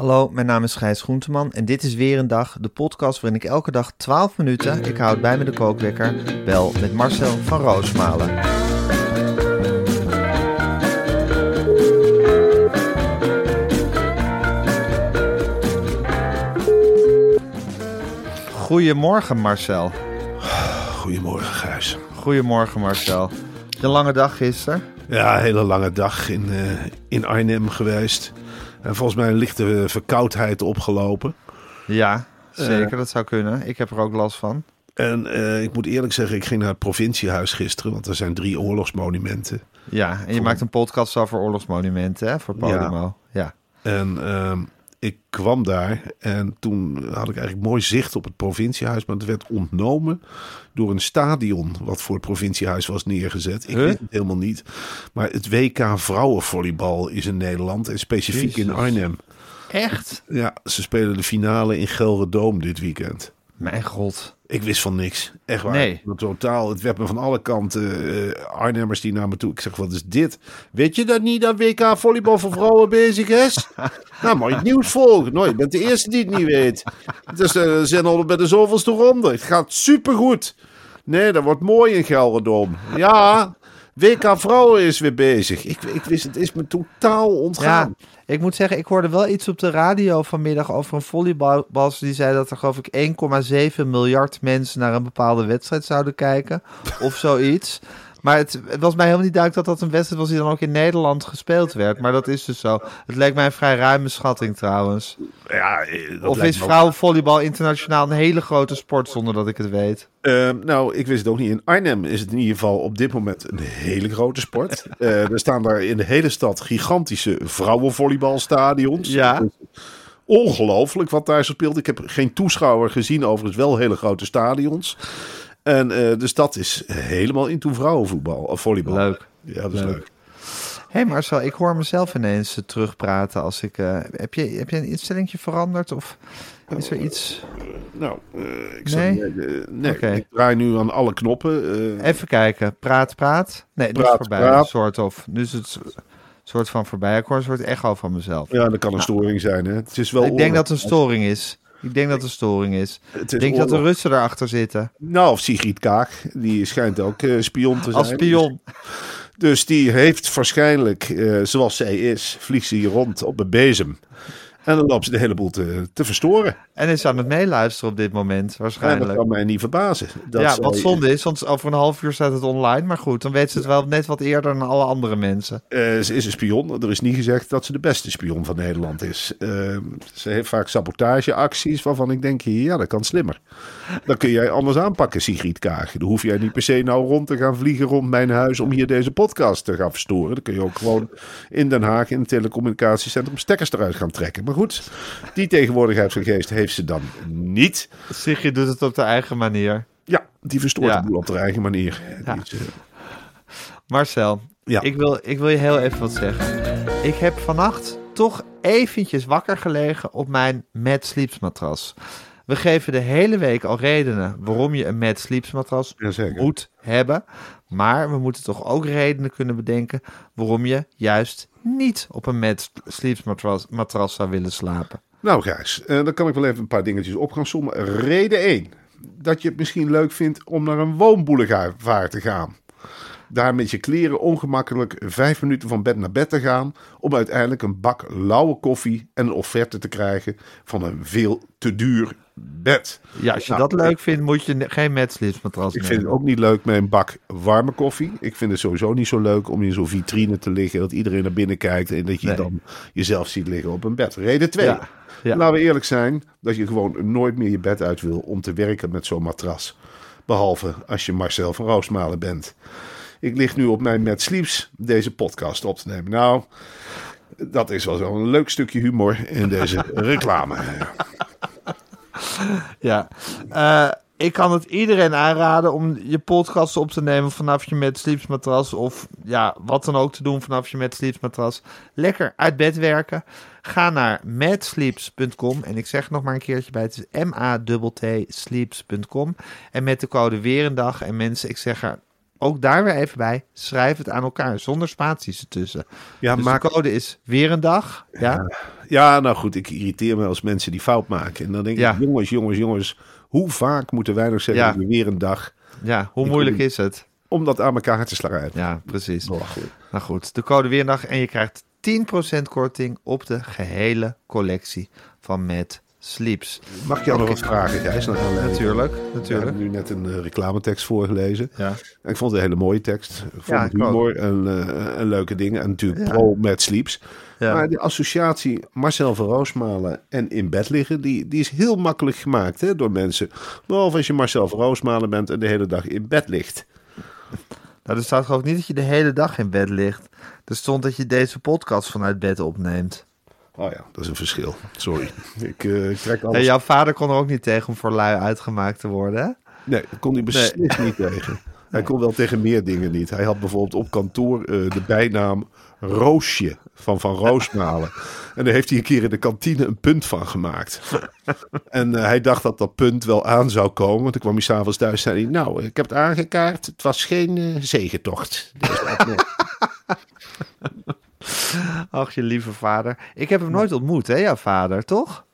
Hallo, mijn naam is Gijs Groenteman en dit is weer een dag, de podcast waarin ik elke dag 12 minuten, ik houd bij me de kookwekker, bel met Marcel van Roosmalen. Goedemorgen Marcel. Goedemorgen, Gijs. Goedemorgen Marcel. Je lange dag gisteren? Ja, een hele lange dag in, eh, in Arnhem geweest. En volgens mij een lichte verkoudheid opgelopen. Ja, zeker, dat zou kunnen. Ik heb er ook last van. En eh, ik moet eerlijk zeggen, ik ging naar het provinciehuis gisteren, want er zijn drie oorlogsmonumenten. Ja, en je maakt een podcast over oorlogsmonumenten hè, voor Podimo. Ja. En ehm, ik kwam daar en toen had ik eigenlijk mooi zicht op het provinciehuis, maar het werd ontnomen door een stadion wat voor het provinciehuis was neergezet. Ik Huh? weet het helemaal niet. Maar het WK vrouwenvolleybal is in Nederland en specifiek in. Arnhem. Echt? Ja, ze spelen de finale in Gelredome dit weekend. Mijn god. Ik wist van niks. Echt waar. Nee. Totaal. Het werd me van alle kanten. eh, Arnhemmers die naar me toe. Ik zeg, wat is dit? Weet je dat niet dat WK volleybal voor vrouwen bezig is? nou, het nieuws volgen. Nou, je bent de eerste die het niet weet. Dus we zijn al bij de zoveelste ronde. Het gaat supergoed. Nee, dat wordt mooi in Gelredome. Ja, WK vrouwen is weer bezig. Ik, wist, het is me totaal ontgaan. Ja, ik moet zeggen, ik hoorde wel iets op de radio vanmiddag over een volleybals die zei dat er geloof ik 1,7 miljard mensen naar een bepaalde wedstrijd zouden kijken of zoiets. Maar het, het was mij helemaal niet duidelijk dat dat een wedstrijd was die dan ook in Nederland gespeeld werd. Maar dat is dus zo. Het leek mij een vrij ruime schatting trouwens. Ja, eh, dat of lijkt is vrouwenvolleybal internationaal een hele grote sport zonder dat ik het weet? Ehm, nou, ik wist het ook niet. In Arnhem is het in ieder geval op dit moment een hele grote sport. Eh, er staan daar in de hele stad gigantische vrouwenvolleybalstadions. Ja. Ongelooflijk wat daar zo speelt. Ik heb geen toeschouwer gezien, overigens wel hele grote stadions. En eh, de stad is helemaal into vrouwenvoetbal, of volleybal. Leuk. Ja, dat is Leuk. leuk. Hé hey Marcel, ik hoor mezelf ineens eh, terugpraten als ik... eh, heb, je, heb je een instellingje veranderd of is er iets... Nou, eh, ik Nee? ik draai nu aan alle knoppen. eh, Even kijken. Praat, praat. Nee, nu is Praat, het voorbij. praat. Soort of. Nu is het soort van voorbij. Ik hoor een soort echo van mezelf. ja, dat kan een storing zijn. Hè. Het is wel ik denk dat het een storing is. Ik denk dat een storing is. Ik denk dat de. Russen erachter zitten. Nou, of Sigrid Kaag, die schijnt ook eh, spion te zijn. Als spion. Dus die heeft waarschijnlijk, eh, zoals zij is, vliegt ze hier rond op een bezem. En dan loopt ze de hele boel te, te verstoren. En is aan het meeluisteren op dit moment, En dat waarschijnlijk. kan mij niet verbazen. Dat ja, wat zonde is, want over een half uur staat het online. Maar goed, dan weet ze het wel net wat eerder dan alle andere mensen. Eh, ze is een spion. Er is niet gezegd dat ze de beste spion van Nederland is. Eh, ze heeft vaak sabotageacties waarvan ik denk, ja, dat kan slimmer. Dat kun jij anders aanpakken, Sigrid Kaag. Dan hoef jij niet per se nou rond te gaan vliegen rond mijn huis om hier deze podcast te gaan verstoren. Dan kun je ook gewoon in Den Haag in het telecommunicatiecentrum stekkers eruit gaan trekken. Maar goed, die tegenwoordigheid van geest heeft ze dan niet. Sigrid doet het op de eigen manier. Ja, die verstoort Ja. de boel op haar eigen manier. Ja. Is, eh, Marcel, Ja. ik, wil, ik wil je heel even wat zeggen. Ik heb vannacht toch eventjes wakker gelegen op mijn Mad Sleeps matras. We geven de hele week al redenen waarom je een Mad Sleeps matras Jazeker. moet hebben. Maar we moeten toch ook redenen kunnen bedenken waarom je juist niet op een Mad Sleeps matras, matras zou willen slapen. Nou Gijs, eh, dan kan ik wel even een paar dingetjes op gaan sommen. Reden 1. Dat je het misschien leuk vindt om naar een woonboulevard te gaan. Daar met je kleren ongemakkelijk vijf minuten van bed naar bed te gaan. Om uiteindelijk een bak lauwe koffie en een offerte te krijgen van een veel te duur bed. Ja, als je Nou, dat leuk vindt, moet je geen Mad matras Ik nemen. vind het ook niet leuk met een bak warme koffie. Ik vind het sowieso niet zo leuk om in zo'n vitrine te liggen. Dat iedereen naar binnen kijkt en dat je Nee. dan jezelf ziet liggen op een bed. Reden 2. Ja, ja. Laten we eerlijk zijn dat je gewoon nooit meer je bed uit wil om te werken met zo'n matras. Behalve als je Marcel van Roosmalen bent. Ik lig nu op mijn Mad Sleeps deze podcast op te nemen. Nou, dat is wel zo'n leuk stukje humor in deze reclame. Ja, Eh, ik kan het iedereen aanraden om je podcast op te nemen vanaf je met sleepsmatras of ja, wat dan ook te doen vanaf je met sleepsmatras. Lekker uit bed werken. Ga naar madsleeps.com en ik zeg nog maar een keertje bij, het is M-A-T-T sleeps.com en met de code weer een dag en mensen, ik zeg er ook daar weer even bij, schrijf het aan elkaar zonder spaties ertussen. Ja, dus maak de code is weer een dag, ja? Ja, nou goed, ik irriteer me als mensen die fout maken. En dan denk Ja. ik, jongens, jongens, jongens, hoe vaak moeten wij nog zeggen, Ja. weer een dag, Ja, hoe Ik moeilijk is het? om dat aan elkaar te slaan? Ja, precies. Belachelijk. Nou goed, de code weer een dag en je krijgt 10% korting op de gehele collectie van Mad Sleeps. Mag ik jou nog wat vragen, Gijs? naar aanleiding? Natuurlijk, natuurlijk. hebben nu net een eh, reclametekst voorgelezen. Ja. En ik vond het een hele mooie tekst. Ik vond Ja, het ik humor en, eh, en leuke dingen. En natuurlijk Ja. pro met sleeps. Ja. Maar de associatie Marcel van Roosmalen en in bed liggen... die, die is heel makkelijk gemaakt hè, door mensen. Behalve als je Marcel van Roosmalen bent en de hele dag in bed ligt. Nou, er staat geloof ik niet dat je de hele dag in bed ligt. Er stond dat je deze podcast vanuit bed opneemt. Oh ja, dat is een verschil. Sorry. Ik, eh, ik trek En alles... jouw vader kon er ook niet tegen om voor lui uitgemaakt te worden, hè? Nee, dat kon hij beslist niet tegen. Hij kon wel tegen meer dingen niet. Hij had bijvoorbeeld op kantoor eh, de bijnaam Roosje van Van Roosmalen. En daar heeft hij een keer in de kantine een punt van gemaakt. En eh, hij dacht dat dat punt wel aan zou komen. Want toen kwam hij s'avonds thuis en zei hij... Nou, ik heb het aangekaart. Het was geen eh, zegentocht. Ach, je lieve vader. Ik heb hem nooit ontmoet, hè, jouw vader, toch?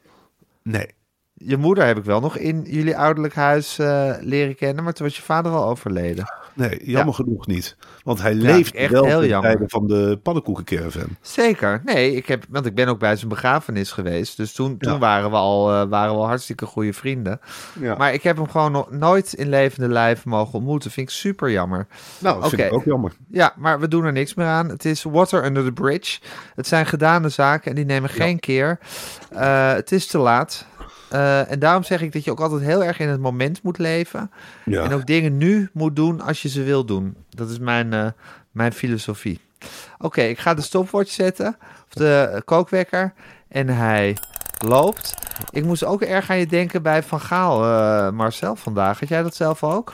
nee. Je moeder heb ik wel nog in jullie ouderlijk huis eh, leren kennen, maar toen was je vader al overleden. Nee, jammer genoeg niet. Want hij Ja, leeft echt wel heel ten jammer. van de pannenkoekencaravan. Zeker. Nee, ik heb, want ik ben ook bij zijn begrafenis geweest. Dus toen, toen Ja. waren, we al, eh, waren we al hartstikke goede vrienden. Ja. Maar ik heb hem gewoon nog nooit in levende lijf mogen ontmoeten. Vind ik super jammer. nou, dat vind Oké. ik ook jammer. Ja, maar we doen er niks meer aan. Het is water under the bridge. Het zijn gedane zaken en die nemen geen keer. Eh, het is te laat. Eh, en daarom zeg ik dat je ook altijd heel erg in het moment moet leven. Ja. En ook dingen nu moet doen als je ze wil doen. Dat is mijn, eh, mijn filosofie. Oké, ik ga de stopwatch zetten. Of de kookwekker. En hij loopt. Ik moest ook erg aan je denken bij Van Gaal, eh, Marcel, vandaag. Had jij dat zelf ook?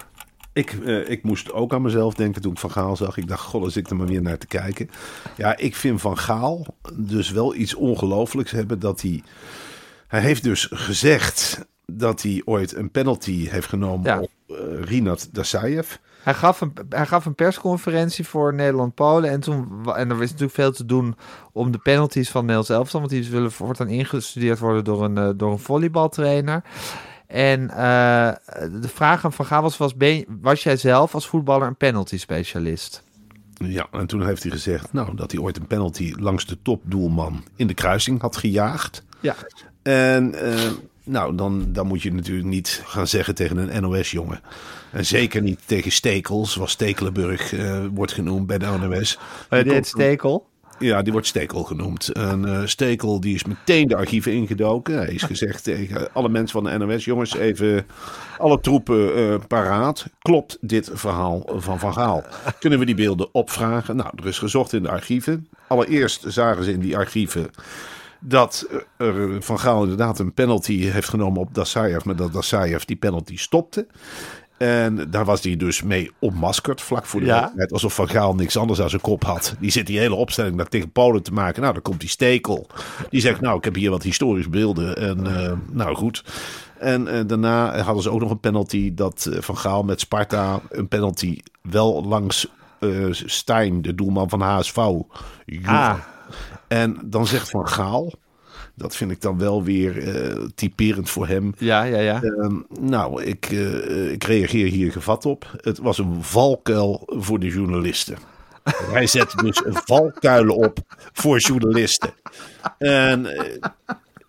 Ik, ik moest ook aan mezelf denken toen ik Van Gaal zag. Ik dacht, god, als ik er maar weer naar te kijken. Ja, ik vind Van Gaal dus wel iets ongelooflijks hebben dat hij... Hij heeft dus gezegd dat hij ooit een penalty heeft genomen Ja. op eh Rinat Dasayev. Hij gaf een, hij gaf een persconferentie voor Nederland-Polen. En, toen, en er is natuurlijk veel te doen om de penalties van Nederlands elftal. Want die zullen voortaan ingestudeerd worden door een, eh, door een volleybaltrainer. En eh, de vraag aan Van Gaal was, was, ben, was jij zelf als voetballer een penalty specialist? Ja, en toen heeft hij gezegd nou, dat hij ooit een penalty langs de topdoelman in de kruising had gejaagd. Ja. En eh, nou, dan, dan moet je natuurlijk niet gaan zeggen tegen een NOS-jongen. En zeker niet tegen Stekel, zoals Stekelenburg eh, wordt genoemd bij de NOS. komt heet Stekel. Ja, die wordt Stekel genoemd. En eh, Stekel die is meteen de archieven ingedoken. Hij is gezegd tegen alle mensen van de NOS... jongens, even alle troepen paraat. Klopt dit verhaal van Van Gaal? Kunnen we die beelden opvragen? Nou, er is gezocht in de archieven. Allereerst zagen ze in die archieven... dat er Van Gaal inderdaad een penalty heeft genomen op Dasayev... maar dat Dasayev die penalty stopte. En daar was hij dus mee ontmaskerd vlak voor de Ja. wedstrijd. Alsof Van Gaal niks anders aan zijn kop had. Die zit die hele opstelling daar tegen Polen te maken. Nou, dan komt die Stekel. Die zegt, nou, ik heb hier wat historische beelden. En eh, nou, goed. En eh, daarna hadden ze ook nog een penalty dat eh, Van Gaal met Sparta een penalty wel langs eh Stijn, de doelman van HSV, joeg. Ah. En dan zegt Van Gaal Dat vind ik dan wel weer eh, typerend voor hem. Ja, ja, ja. Ehm, nou, ik, eh, ik reageer hier gevat op. Het was een valkuil voor de journalisten. Hij zet dus valkuilen op voor journalisten. En eh,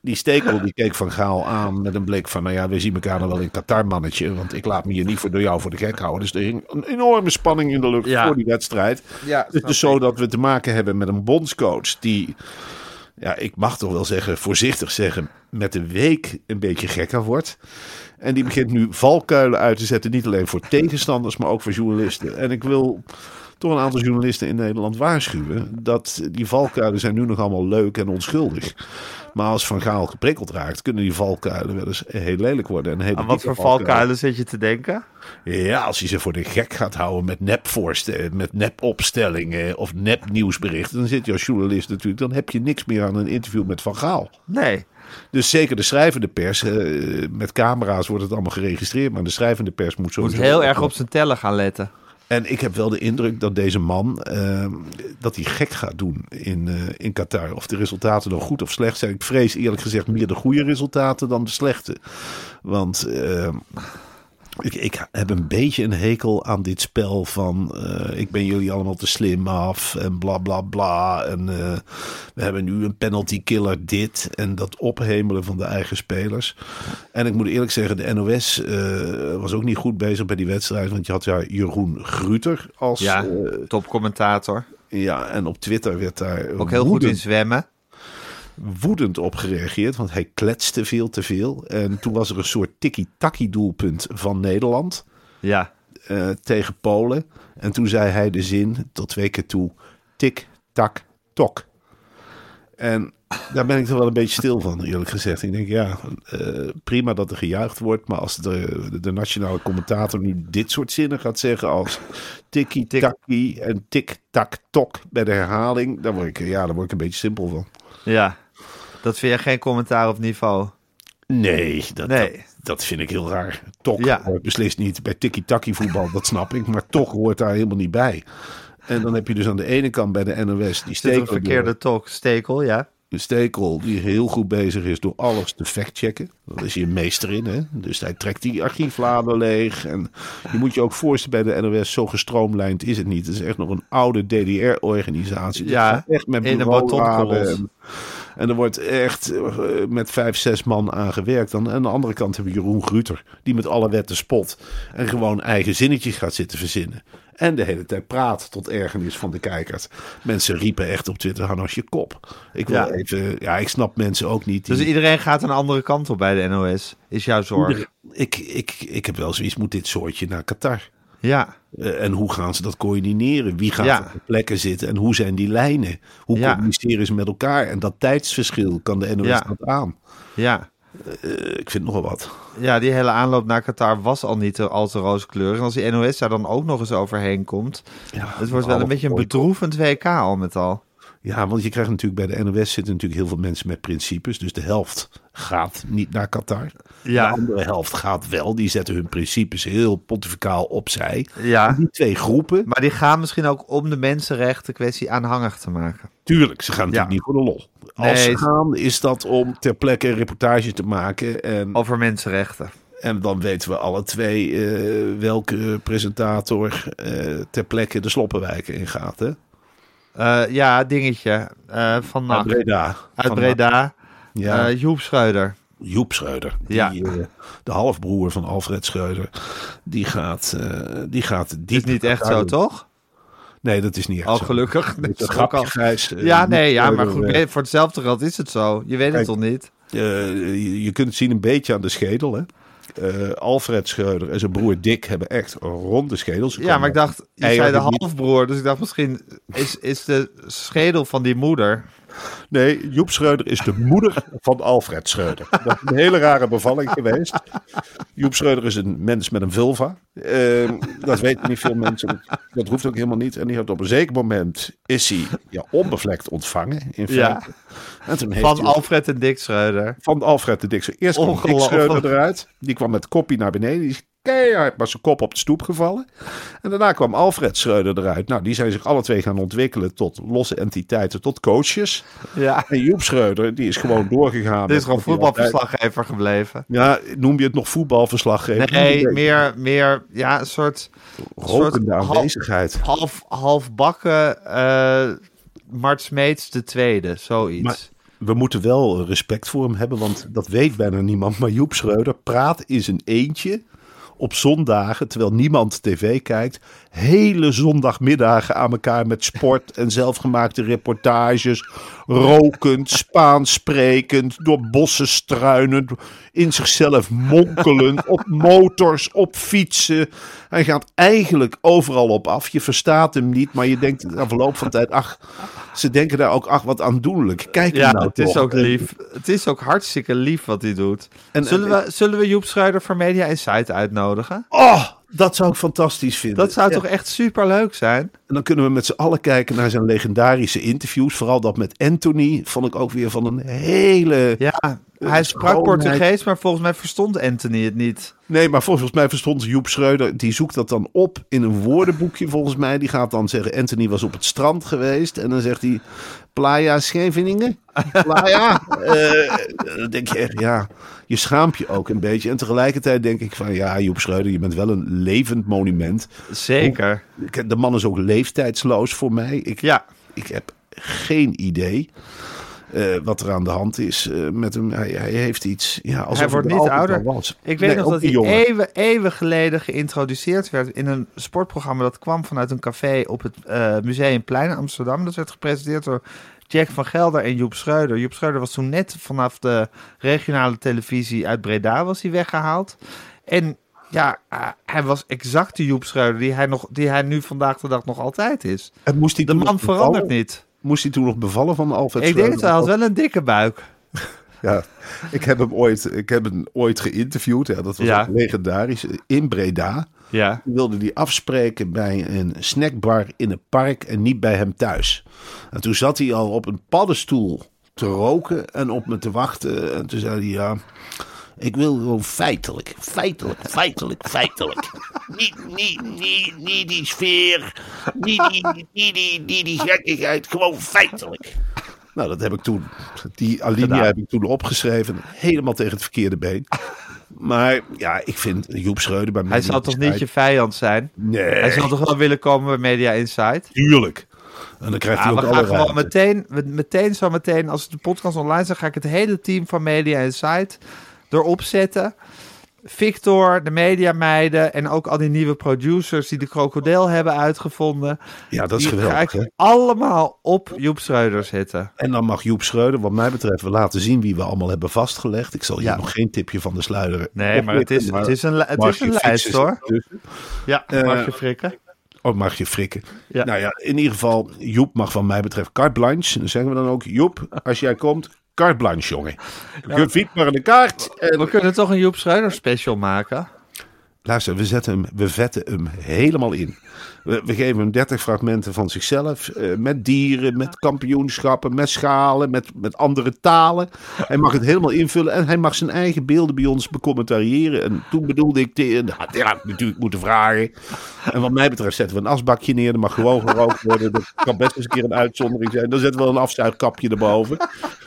die stekel die keek Van Gaal aan met een blik van... nou ja, we zien elkaar dan wel in Qatar, mannetje. Want ik laat me hier niet voor door jou voor de gek houden. Dus er hing een enorme spanning in de lucht Ja. voor die wedstrijd. Ja, het is dus zo dat we te maken hebben met een bondscoach die... Ja, ik mag toch wel zeggen, voorzichtig zeggen, met de week een beetje gekker wordt. En die begint nu valkuilen uit te zetten, niet alleen voor tegenstanders, maar ook voor journalisten. En ik wil toch een aantal journalisten in Nederland waarschuwen dat die valkuilen zijn nu nog allemaal leuk en onschuldig. Maar als Van Gaal geprikkeld raakt, kunnen die valkuilen wel eens heel lelijk worden. En hele Aan wat voor valkuilen zit je te denken? Ja, als hij ze voor de gek gaat houden met nepvoorstellen, met nepopstellingen of nepnieuwsberichten, dan zit je als journalist natuurlijk, dan heb je niks meer aan een interview met Van Gaal. Nee. Dus zeker de schrijvende pers, eh, met camera's wordt het allemaal geregistreerd, maar de schrijvende pers moet zo. Moet heel erg op zijn tellen gaan letten. En ik heb wel de indruk dat deze man, eh, dat hij gek gaat doen in, eh, in Qatar. Of de resultaten dan goed of slecht zijn. Ik vrees eerlijk gezegd meer de goede resultaten dan de slechte. Want eh, ik, ik heb een beetje een hekel aan dit spel van eh, ik ben jullie allemaal te slim af en bla bla bla. En eh, we hebben nu een penalty killer dit en dat ophemelen van de eigen spelers. En ik moet eerlijk zeggen, de NOS eh, was ook niet goed bezig bij die wedstrijd. Want je had ja Jeroen Gruter als... Ja, topcommentator. ja, en op Twitter werd daar Ook heel goed in zwemmen. Woedend op gereageerd. Want hij kletste veel te veel. En toen was er een soort tikkie-takkie doelpunt van Nederland Ja. eh, tegen Polen. En toen zei hij de zin tot twee keer toe: tik, tak, tok. En daar ben ik toch wel een beetje stil van, eerlijk gezegd. Ik denk, ja, eh, prima dat er gejuicht wordt. Maar als de, de nationale commentator nu dit soort zinnen gaat zeggen als tikkie, takkie en tik, tak, tok bij de herhaling. Dan word ik, ja, daar word ik een beetje simpel van. Ja. Dat vind je geen commentaar op niveau. Nee, dat, Nee. Dat, dat vind ik heel raar. Tok Ja. hoort beslist niet bij tikkie-takkie voetbal, dat snap ik. Maar toch hoort daar helemaal niet bij. En dan heb je dus aan de ene kant bij de NOS die Zit een stekel, verkeerde talk. Stekel, ja. de stekel die heel goed bezig is door alles te factchecken. Dat is hier een meester in, hè. Dus hij trekt die archiefladen leeg. En je moet je ook voorstellen bij de NOS, zo gestroomlijnd is het niet. Het is echt nog een oude DDR-organisatie. Ja, echt met betonkolos. En- er wordt echt eh, met vijf, zes man aan gewerkt. Dan, aan de andere kant hebben we Jeroen Gruter, die met alle wetten spot. En gewoon eigen zinnetjes gaat zitten verzinnen. En de hele tijd praat tot ergernis van de kijkers. Mensen riepen echt op Twitter, hou eens je kop. Ik wil Ja. even, ja, ik snap mensen ook niet. die- Dus iedereen gaat een andere kant op bij de NOS. Is jouw zorg. ik, ik, ik heb wel zoiets, moet dit soortje naar Qatar? Ja. Eh, en hoe gaan ze dat coördineren? Wie gaat Ja. op de plekken zitten? En hoe zijn die lijnen? Hoe Ja. communiceren ze met elkaar? En dat tijdsverschil, kan de NOS Ja. dat aan? Ja. Eh, ik vind nogal wat. Ja, die hele aanloop naar Qatar was al niet al te rooskleurig. En als die NOS daar dan ook nog eens overheen komt... Ja, het wordt wel een beetje een bedroevend WK al met al. Ja, want je krijgt natuurlijk bij de NOS zitten natuurlijk heel veel mensen met principes. Dus de helft gaat niet naar Qatar. Ja. De andere helft gaat wel. Die zetten hun principes heel pontificaal opzij. Ja. En die twee groepen, Maar die gaan misschien ook om de mensenrechten kwestie aanhangig te maken. tuurlijk, ze gaan natuurlijk Ja. niet voor de lol. Als Nee, ze ze- gaan, is dat om ter plekke een reportage te maken. En, Over mensenrechten. en dan weten we alle twee eh, welke presentator eh, ter plekke de sloppenwijken ingaat. Hè? Eh, ja, dingetje. eh, van Uit. Breda. Uit Van- Breda. Ja. Eh, Joep Schreuder. Joep Schreuder, die, Ja. de halfbroer van Alfred Schreuder, die gaat, die gaat Is diep niet echt zo, doen. toch? Nee, dat is niet echt Al zo. gelukkig. Dat is is grapje, al- Ja, nee, ja, maar goed, nee, voor hetzelfde geld is het zo. Je weet het toch niet? je, je kunt het zien een beetje aan de schedel. Hè? Eh, Alfred Schreuder en zijn broer Dick hebben echt ronde schedels. Ja, maar ik dacht, je zei de halfbroer, dus ik dacht misschien is, is de schedel van die moeder. Nee, Joep Schreuder is de moeder van Alfred Schreuder. Dat is een hele rare bevalling geweest. Joep Schreuder is een mens met een vulva. Eh, dat weten niet veel mensen. Dat, hoeft ook helemaal niet. En die heeft op een zeker moment is hij ja, onbevlekt ontvangen. In feite. Ja. En toen heeft Van Alfred en Dick Schreuder. van Alfred de Dikse. Eerst kwam Dick. Schreuder eruit. Die kwam met koppie naar beneden. Die keihard maar zijn kop op de stoep gevallen. En daarna kwam Alfred Schreuder eruit. Nou, die zijn zich alle twee gaan ontwikkelen tot losse entiteiten, tot coaches. Ja, En Joep Schreuder, die is gewoon doorgegaan. dit is gewoon voetbalverslaggever gebleven. Ja, noem je het nog voetbalverslaggever? Nee, meer, meer ja, een soort, Rokende soort aanwezigheid. half, halfbakken eh Mart Smeets de tweede, zoiets. Maar- We moeten wel respect voor hem hebben, want dat weet bijna niemand. Maar Joep Schreuder praat in zijn eentje op zondagen, terwijl niemand tv kijkt, hele zondagmiddagen aan elkaar met sport en zelfgemaakte reportages, rokend, Spaans sprekend, door bossen struinend, in zichzelf monkelend, op motors, op fietsen. Hij gaat eigenlijk overal op af. Je verstaat hem niet, maar je denkt na verloop van tijd, ach, ze denken daar ook, ach, wat aandoenlijk. Kijk ja, nou het is ook lief. Het is ook hartstikke lief wat hij doet. En- zullen, we, zullen we Joep Schreuder voor Media Insight uitnodigen? Oh, dat zou ik fantastisch vinden. Dat zou Ja. toch echt super leuk zijn? En dan kunnen we met z'n allen kijken naar zijn legendarische interviews. Vooral dat met Anthony vond ik ook weer van een hele... Ja, hij sprak schoonheid. Portugees, maar volgens mij verstond Anthony het niet. Nee, maar volgens mij verstond Joep Schreuder, die zoekt dat dan op in een woordenboekje volgens mij. Die gaat dan zeggen, Anthony was op het strand geweest. En dan zegt hij, Playa Scheveningen? Playa? Eh, dan denk je echt, ja, je schaamt je ook een beetje. En tegelijkertijd denk ik van, ja, Joep Schreuder, je bent wel een levend monument. Zeker. De man is ook leeftijdsloos voor mij. Ik, Ja. ik heb geen idee eh, wat er aan de hand is eh, met hem. Hij, hij heeft iets. Ja, alsof Hij wordt niet ouder. Was. Ik weet Nee, nog dat hij eeuwen, eeuwen geleden geïntroduceerd werd in een sportprogramma dat kwam vanuit een café op het eh, Museumplein in Amsterdam. Dat werd gepresenteerd door Jack van Gelder en Joep Schreuder. Joep Schreuder was toen net vanaf de regionale televisie uit Breda was hij weggehaald. En ja, hij was exact de Joep Schreuder die hij, nog, die hij nu vandaag de dag nog altijd is. En moest hij De man verandert niet. Moest hij toen nog bevallen van Alfred Ik denk het wel, hij had wel een dikke buik. Ja, ik heb hem ooit, ik heb hem ooit geïnterviewd. Ja, dat was Ja. legendarisch. In Breda. Ja. Toen wilde hij afspreken bij een snackbar in een park en niet bij hem thuis. En toen zat hij al op een paddenstoel te roken en op me te wachten. En toen zei hij, ja, ik wil gewoon feitelijk, feitelijk, feitelijk, feitelijk. Niet, niet, niet, niet die sfeer, niet die, niet die, niet die gekkigheid, gewoon feitelijk. Nou, dat heb ik toen, die alinea Gedaan. heb ik toen opgeschreven, helemaal tegen het verkeerde been. Maar ja, ik vind Joep Schreuder bij mij... Hij zal toch niet je vijand zijn? Nee, Hij zal toch wel willen komen bij Media Insight? tuurlijk. En dan krijgt Ja, hij we ook gaan alle gewoon ruimte. meteen, we- meteen zo meteen, als de podcast online is, ga ik het hele team van Media Insight erop zetten. Victor, de mediameiden en ook al die nieuwe producers die de krokodil hebben uitgevonden. Ja, dat is die ga geweldig. ik allemaal op Joep Schreuder zetten. En dan mag Joep Schreuder, wat mij betreft, we laten zien wie we allemaal hebben vastgelegd. Ik zal hier Ja. nog geen tipje van de sluier. Nee, maar het is, het is een, het is een lijst hoor. Ja, Eh, mag je frikken? Oh, mag je frikken. Ja. Nou ja, in ieder geval, Joep mag van mij betreft carte blanche. Dan zeggen we dan ook, Joep, als jij komt, carte blanche, jongen. Geviet maar een kaart. En We kunnen toch een Joep Schreuder special maken? Luister, we, zetten hem, we vetten hem helemaal in. We, we geven hem 30 fragmenten van zichzelf. eh, met dieren, met kampioenschappen, met schalen, met, met andere talen. Hij mag het helemaal invullen en hij mag zijn eigen beelden bij ons becommentariëren. En toen bedoelde ik, nou, dat had ik natuurlijk moeten vragen. En wat mij betreft zetten we een asbakje neer. Dat mag gewoon gerookt worden. Dat kan best eens een keer een uitzondering zijn. Dan zetten we wel een afzuigkapje erboven.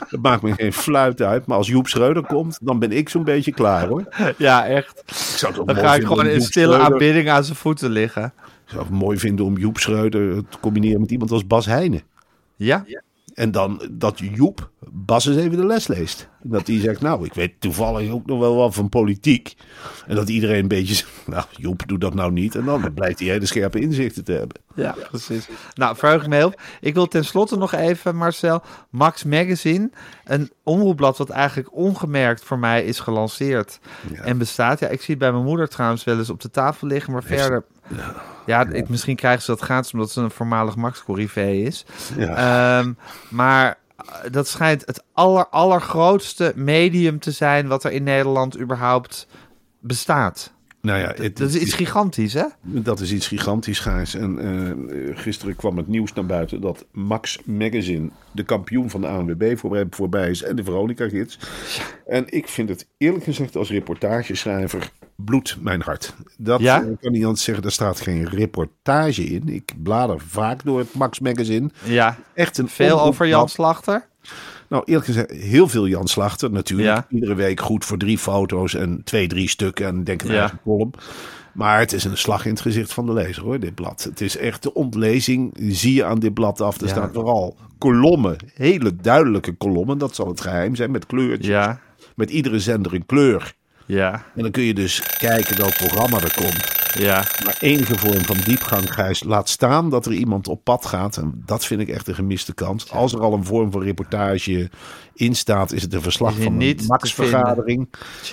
Dat maakt me geen fluit uit. Maar als Joep Schreuder komt, dan ben ik zo'n beetje klaar hoor. Ja, echt. Ik zou Dan ga ik gewoon in stille aanbidding aan zijn voeten liggen. Ik zou het mooi vinden om Joep Schreuder te combineren met iemand als Bas Heijnen. Ja? En dan dat Joep Bas eens even de les leest. Dat hij zegt, nou, ik weet toevallig ook nog wel wat van politiek. En dat iedereen een beetje zegt, nou, Joep, doe dat nou niet. En dan blijkt hij hele scherpe inzichten te hebben. Ja, precies. Nou, verheug ik me heel. Ik wil tenslotte nog even, Marcel, Max Magazine. Een omroepblad wat eigenlijk ongemerkt voor mij is gelanceerd en bestaat. Ja, ik zie het bij mijn moeder trouwens wel eens op de tafel liggen, maar Heeft verder... Ja, ik, misschien krijgen ze dat gratis omdat ze een voormalig Max Corrivé is. Ja. Ehm, maar dat schijnt het aller, allergrootste medium te zijn wat er in Nederland überhaupt bestaat. Nou ja, het, Dat is iets gigantisch, hè? dat is iets gigantisch gaars. En eh, gisteren kwam het nieuws naar buiten dat Max Magazine de kampioen van de ANWB voorbij, voorbij is en de Veronica-gids. En ik vind het eerlijk gezegd als reportageschrijver bloed mijn hart. Dat Ja? eh, kan niet anders zeggen, daar staat geen reportage in. Ik blader vaak door het Max Magazine. Ja, Echt een veel over. Jan Slachter. Nou, eerlijk gezegd, heel veel Jan Slachter natuurlijk. Ja. Iedere week goed voor drie foto's en twee, drie stukken en denk een Ja. eigen column. Maar het is een slag in het gezicht van de lezer hoor, dit blad. Het is echt de ontlezing, zie je aan dit blad af. Er Ja. staan vooral kolommen, hele duidelijke kolommen. Dat zal het geheim zijn, met kleurtjes. Ja, Met iedere zender een kleur. Ja, En dan kun je dus kijken welk programma er komt. ja. Maar enige vorm van diepgang, Gijs, laat staan dat er iemand op pad gaat. En dat vind ik echt een gemiste kans. Als er al een vorm van reportage in staat, is het een verslag van niet een Max-vergadering.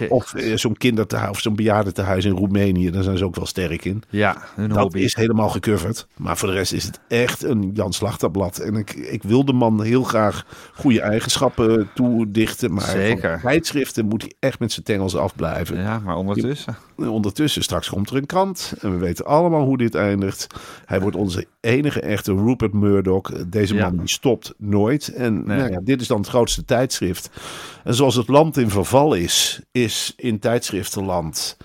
Of eh, zo'n kindertehuis of zo'n bejaardentehuis in Roemenië. Daar zijn ze ook wel sterk in. Ja, een Dat hobby. is helemaal gecoverd. Maar voor de rest is het echt een Jan Slachterblad. En ik, ik wil de man heel graag goede eigenschappen toedichten. Maar Zeker. van tijdschriften moet hij echt met zijn tengels afblijven. Ja, maar ondertussen. Ondertussen, straks komt er een krant. En we weten allemaal hoe dit eindigt. Hij wordt onze enige echte Rupert Murdoch. Deze Ja. man die stopt nooit. En Nee. nou ja, dit is dan het grootste tijdschrift. En zoals het land in verval is, is in tijdschriftenland...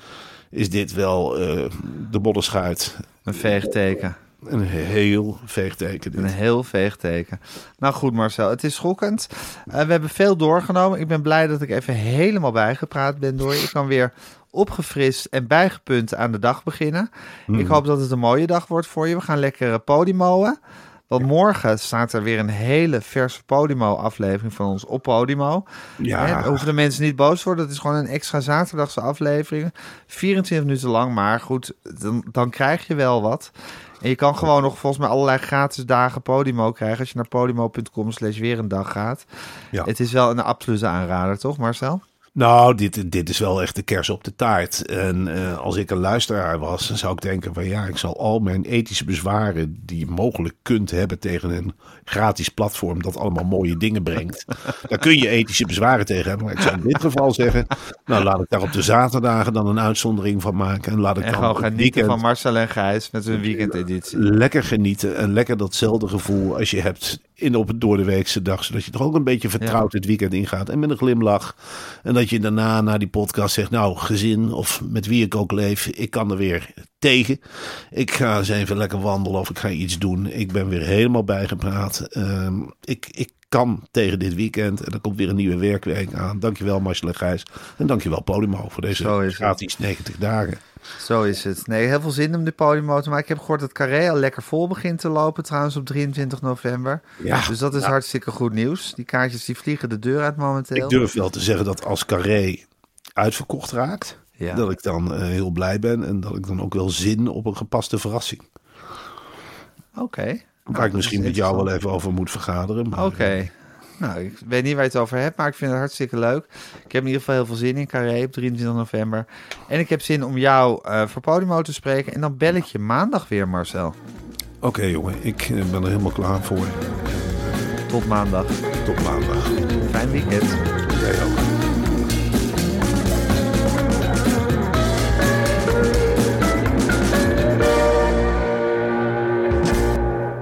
is dit wel eh, de modderschuit. Een veegteken. Een heel veegteken. dit. Een heel veegteken. Nou goed Marcel, het is schokkend. Eh, we hebben veel doorgenomen. Ik ben blij dat ik even helemaal bijgepraat ben door je. Ik kan weer opgefrist en bijgepunt aan de dag beginnen. Ik hoop dat het een mooie dag wordt voor je. We gaan lekker eh, podimoen. Want morgen staat er weer een hele verse Podimo-aflevering van ons op Podimo. Ja. Hoeven de mensen niet boos te worden. Dat is gewoon een extra zaterdagse aflevering. 24 minuten lang, maar goed, dan, dan krijg je wel wat. En je kan gewoon nog volgens mij allerlei gratis dagen Podimo krijgen... als je naar podimo.com slash weer een dag gaat. Ja. Het is wel een absolute aanrader, toch Marcel? Nou, dit, dit is wel echt de kers op de taart. En eh, als ik een luisteraar was, dan zou ik denken van ja, ik zal al mijn ethische bezwaren die je mogelijk kunt hebben tegen een gratis platform dat allemaal mooie dingen brengt. Daar kun je ethische bezwaren tegen hebben. Maar ik zou in dit geval zeggen, nou laat ik daar op de zaterdagen dan een uitzondering van maken. En laat ik En dan gewoon genieten weekend van Marcel en Gijs met hun weekendeditie. lekker genieten. En lekker datzelfde gevoel als je hebt in op het door de weekse dag. Zodat je toch ook een beetje vertrouwd het weekend ingaat. En met een glimlach. En dat je daarna na die podcast zegt. Nou, gezin of met wie ik ook leef. Ik kan er weer tegen. Ik ga eens even lekker wandelen of ik ga iets doen. Ik ben weer helemaal bijgepraat. Ehm, ik, ik kan tegen dit weekend. En er komt weer een nieuwe werkweek aan. Dankjewel Marcel en Gijs. En dankjewel Podimo voor deze gratis 90 dagen. Zo is het. Nee, heel veel zin om de Podimo te maken. Ik heb gehoord dat Carré al lekker vol begint te lopen trouwens op 23 november. Ja, Dus dat is hartstikke goed nieuws. Die kaartjes die vliegen de deur uit momenteel. Ik durf wel te zeggen dat als Carré uitverkocht raakt, Ja. dat ik dan eh, heel blij ben en dat ik dan ook wel zin op een gepaste verrassing. Oké. Waar Nou, ik misschien dat met jou wel even over moet vergaderen. maar- Oké. Nou, ik weet niet waar je het over hebt, maar ik vind het hartstikke leuk. Ik heb in ieder geval heel veel zin in Carré op 23 november. En ik heb zin om jou eh voor Podimo te spreken. En dan bel ik je maandag weer, Marcel. Oké jongen, ik eh, ben er helemaal klaar voor. Tot maandag. Tot maandag. Fijn weekend. Jij ook.